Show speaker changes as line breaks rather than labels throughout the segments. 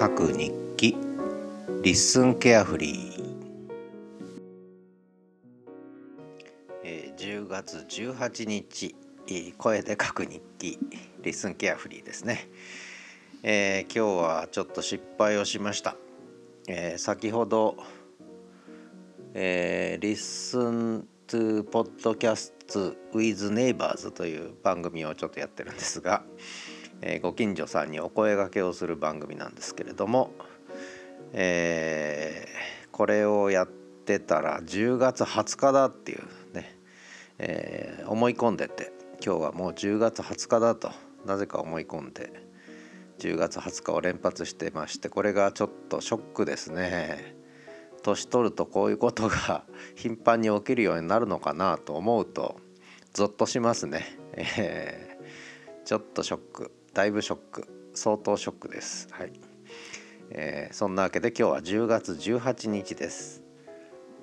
書く日記。 LISTEN carefree、えー、10月18日。声で書く日記。 LISTEN carefree ですね、えー、今日はちょっと失敗をしました、えー、先ほど、えー、 Listen to Podcast with neighbors という番組をちょっとやってるんですが、え、ご近所さんにお声がけをする番組なんですけれども、えー、これをやってたら10月20日だっていうね、えー、思い込んでて今日はもう10月20日だとなぜか思い込んで10月20日を連発してましてこれがちょっとショックですね。年取るとこういうことが 頻繁に起きるようになるのかなと思うとゾッとしますね。えー、ちょっとショックだいぶショック相当ショックです。はいえー、そんなわけで今日は10月18日です。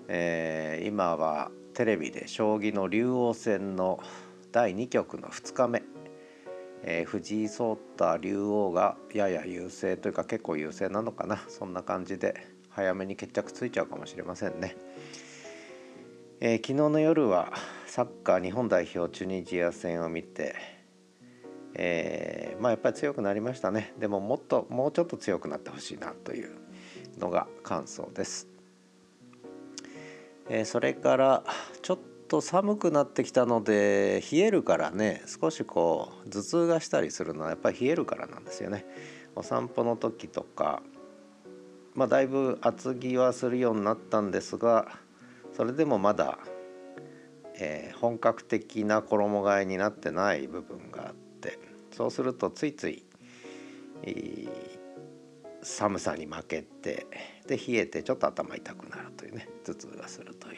えー、今はテレビで将棋の竜王戦の第2局の2日目、えー、藤井聡太竜王がやや優勢というか結構優勢なのかなそんな感じで早めに決着ついちゃうかもしれませんね。えー、昨日の夜はサッカー日本代表チュニジア戦を見てえー、まあやっぱり強くなりましたね。でももっともうちょっと強くなってほしいなというのが感想です、えー、それからちょっと寒くなってきたので冷えるからね少しこう頭痛がしたりするのはやっぱり冷えるからなんですよね。お散歩の時とかまあだいぶ厚着はするようになったんですがそれでもまだ、えー、本格的な衣替えになってない部分があってそうするとついつい、寒さに負けてで冷えてちょっと頭痛くなるというね頭痛がするという。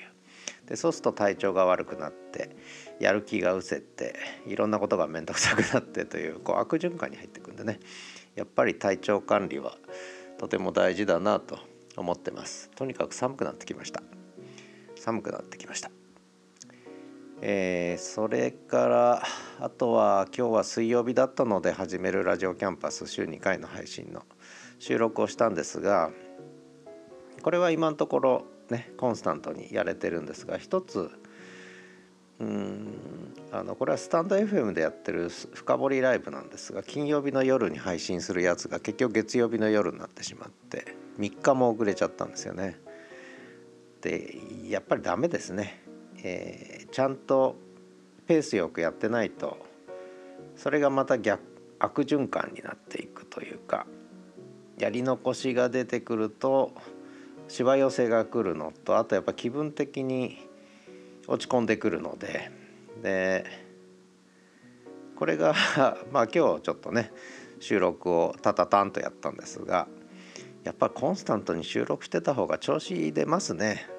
でそうすると体調が悪くなってやる気が失せていろんなことが面倒くさくなってというこう悪循環に入ってくんでねやっぱり体調管理はとても大事だなと思ってます。とにかく寒くなってきました。寒くなってきました。えー、それからあとは今日は水曜日だったので始めるラジオキャンパス週2回の配信の収録をしたんですがこれは今のところねコンスタントにやれてるんですが一つうんあのこれはスタンド FM でやってる深掘りライブなんですが金曜日の夜に配信するやつが結局月曜日の夜になってしまって3日も遅れちゃったんですよね。でやっぱりダメですね。えー、ちゃんとペースよくやってないとそれがまた逆悪循環になっていくというかやり残しが出てくるとしわ寄せが来るのとあとやっぱ気分的に落ち込んでくるのででこれが まあ今日ちょっとね収録をタタタンとやったんですがやっぱコンスタントに収録してた方が調子出ますね。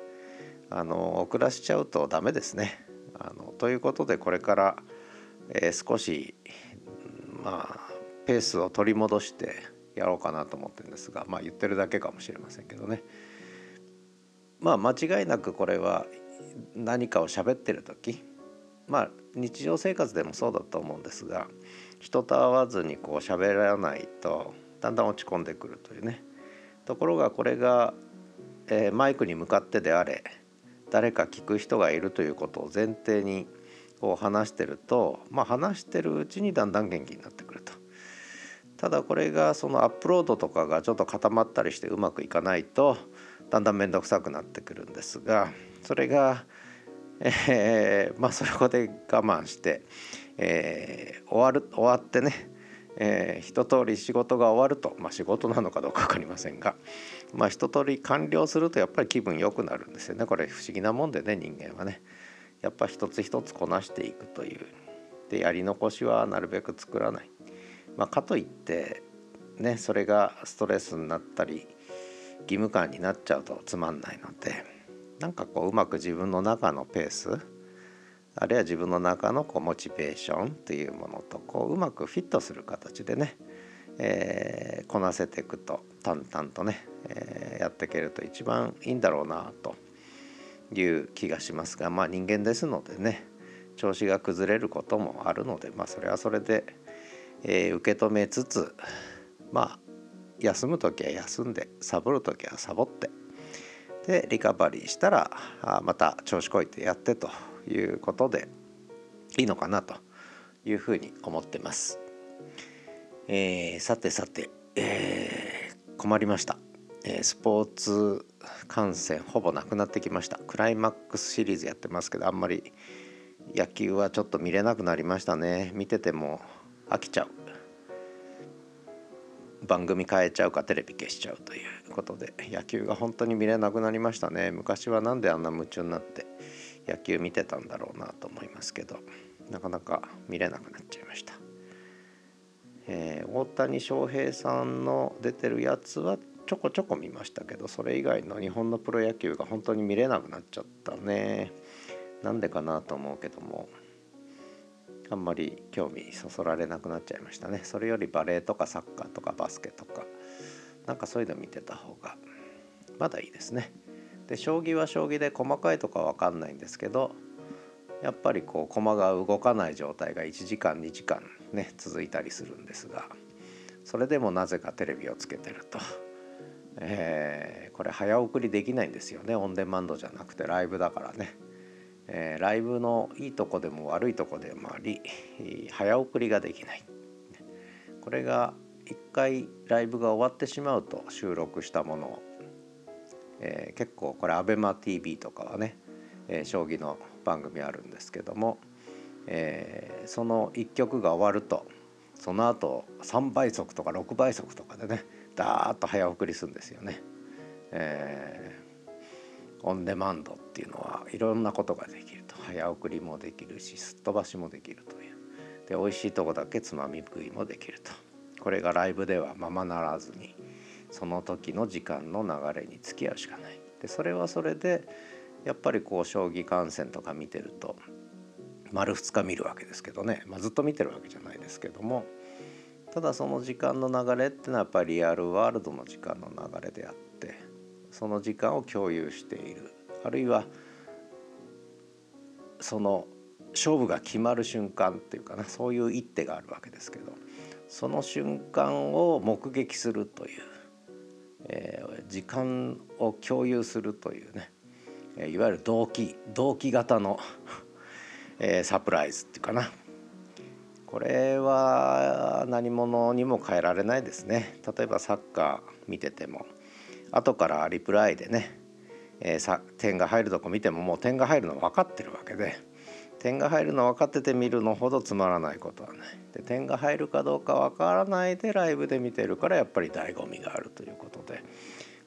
あの遅らしちゃうとダメですね。あのということでこれから、えー、少しまあペースを取り戻してやろうかなと思ってるんですがまあ言ってるだけかもしれませんけどね。まあ間違いなくこれは何かを喋ってる時まあ日常生活でもそうだと思うんですが人と会わずにこう喋らないとだんだん落ち込んでくるというねところがこれが、えー、マイクに向かってであれ誰か聞く人がいるということを前提にこう話してるとまあ話してるうちにだんだん元気になってくると。ただこれがそのアップロードとかがちょっと固まったりしてうまくいかないとだんだん面倒くさくなってくるんですがそれが、えー、まあそこで我慢して、えー、終わる終わってねえー、一通り仕事が終わると、まあ、仕事なのかどうか分かりませんが、まあ、一通り完了するとやっぱり気分良くなるんですよね。これ不思議なもんでね人間はね。やっぱ一つ一つこなしていくという。でやり残しはなるべく作らない、まあ、かといってねそれがストレスになったり義務感になっちゃうとつまんないのでなんかこううまく自分の中のペースあるいは自分の中のこうモチベーションというものとこううまくフィットする形でね、えー、こなせていくと淡々とね、えー、やっていけると一番いいんだろうなという気がしますがまあ人間ですのでね調子が崩れることもあるのでまあそれはそれで、えー、受け止めつつまあ休む時は休んでサボる時はサボってでリカバリーしたらあまた調子こいてやってということでいいのかなというふうに思ってます。えー、さてさて、えー、困りました、えー、スポーツ観戦ほぼなくなってきました。クライマックスシリーズやってますけどあんまり野球はちょっと見れなくなりましたね。見てても飽きちゃう。番組変えちゃうかテレビ消しちゃうということで野球が本当に見れなくなりましたね。昔は何であんな夢中になって野球見てたんだろうなと思いますけどなかなか見れなくなっちゃいました、えー、大谷翔平さんの出てるやつはちょこちょこ見ましたけどそれ以外の日本のプロ野球が本当に見れなくなっちゃったね。なんでかなと思うけどもあんまり興味そそられなくなっちゃいましたね。それよりバレエとかサッカーとかバスケとかなんかそういうの見てた方がまだいいですね。で将棋は将棋で細かいとかわかんないんですけどやっぱりこう駒が動かない状態が1時間2時間ね続いたりするんですがそれでもなぜかテレビをつけてると、えー、これ早送りできないんですよね。オンデマンドじゃなくてライブだからね。えー、ライブのいいとこでも悪いとこでもあり早送りができない。これが一回ライブが終わってしまうと収録したものを、えー、結構これ ABEMATV とかはね、えー、将棋の番組あるんですけども、えー、その1曲が終わるとその後3倍速とか6倍速とかでねダーッと早送りするんですよね。えオンデマンドっていうのはいろんなことができると。早送りもできるしすっ飛ばしもできるという。で美味しいとこだけつまみ食いもできると。これがライブではままならずにその時の時間の流れに付き合うしかない。でそれはそれでやっぱりこう将棋観戦とか見てると丸2日見るわけですけどね、まあ、ずっと見てるわけじゃないですけども。ただその時間の流れってのはやっぱりリアルワールドの時間の流れであってその時間を共有している。あるいはその勝負が決まる瞬間っていうかな。そういう一手があるわけですけどその瞬間を目撃するという、え、時間を共有するというね、いわゆる同期同期型の え、サプライズっていうかな。これは何者にも変えられないですね。例えばサッカー見てても後からリプライでね、えー、さ点が入るとこ見てももう点が入るの分かってるわけで。点が入るの分かってて見るのほどつまらないことはないで点が入るかどうか分からないでライブで見てるからやっぱり醍醐味があるということで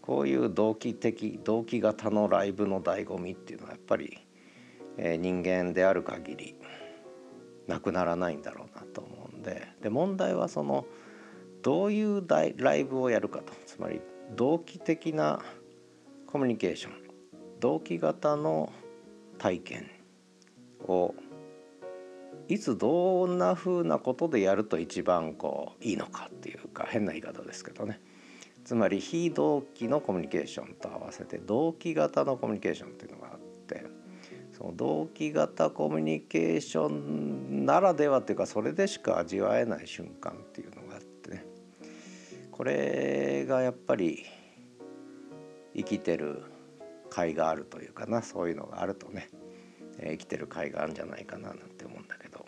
こういう同期的同期型のライブの醍醐味っていうのはやっぱり、えー、人間である限りなくならないんだろうなと思うんでで問題はそのどういうライブをやるかと。つまり同期的なコミュニケーション同期型の体験をいつどんな風なことでやると一番こういいのかっていうか変な言い方ですけどね。つまり非同期のコミュニケーションと合わせて同期型のコミュニケーションっていうのがあってその同期型コミュニケーションならではっていうかそれでしか味わえない瞬間っていうのがあってね。これがやっぱり生きてる甲斐があるというかなそういうのがあるとね、生きてる甲斐があるんじゃないかななんて思うんだけど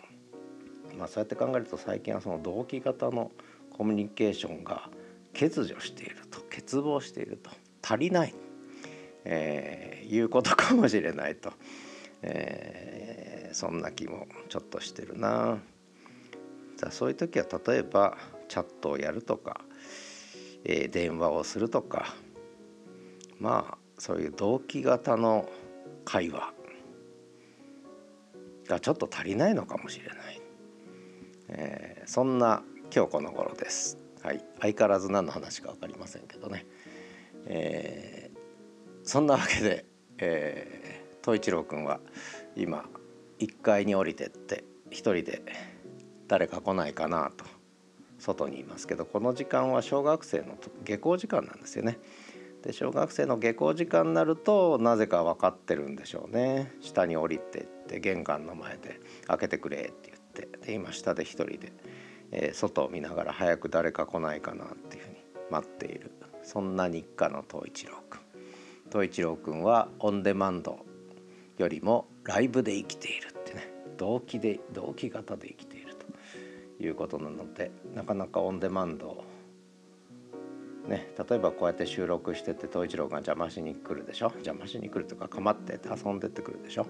まあそうやって考えると最近はその同期型のコミュニケーションが欠如していると欠乏していると足りない、えー、いうことかもしれないと、えー、そんな気もちょっとしてるな。そういう時は例えばチャットをやるとかえー、電話をするとかまあそういう同期型の会話がちょっと足りないのかもしれない、えー、そんな今日この頃です。はい、相変わらず何の話か分かりませんけどね、えー、そんなわけで、えー、東一郎君は今1階に降りてって一人で誰か来ないかなと外にいますけどこの時間は小学生の下校時間なんですよね。で小学生の下校時間になるとなぜか分かってるんでしょうね。下に降りて。って玄関の前で「開けてくれ」って言ってで今下で一人で、えー、外を見ながら早く誰か来ないかなっていうふうに待っている。そんな日課の東一郎くん。東一郎くんはオンデマンドよりもライブで生きているってね同期で同期型で生きていると。いうことなのでなかなかオンデマンドね、例えばこうやって収録してて東一郎が邪魔しに来るでしょ？邪魔しに来るとか構って遊んでってくるでしょ？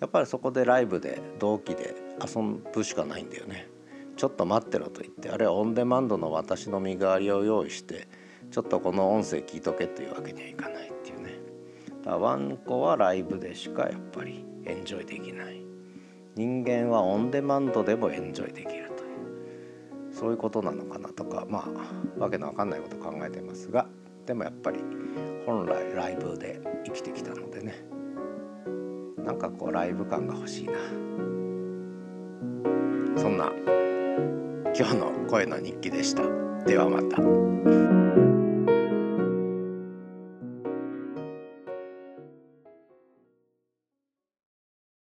やっぱりそこでライブで同期で遊ぶしかないんだよね。ちょっと待ってろと言ってあるいはオンデマンドの私の身代わりを用意してちょっとこの音声聞いとけというわけにはいかないっていうね。だからワンコはライブでしかやっぱりエンジョイできない。人間はオンデマンドでもエンジョイできるという。そういうことなのかなとかまあわけのわかんないこと考えてますがでもやっぱり本来ライブで生きてきたのでね。なんかこうライブ感が欲しいなそんな今日の声の日記でしたではまた。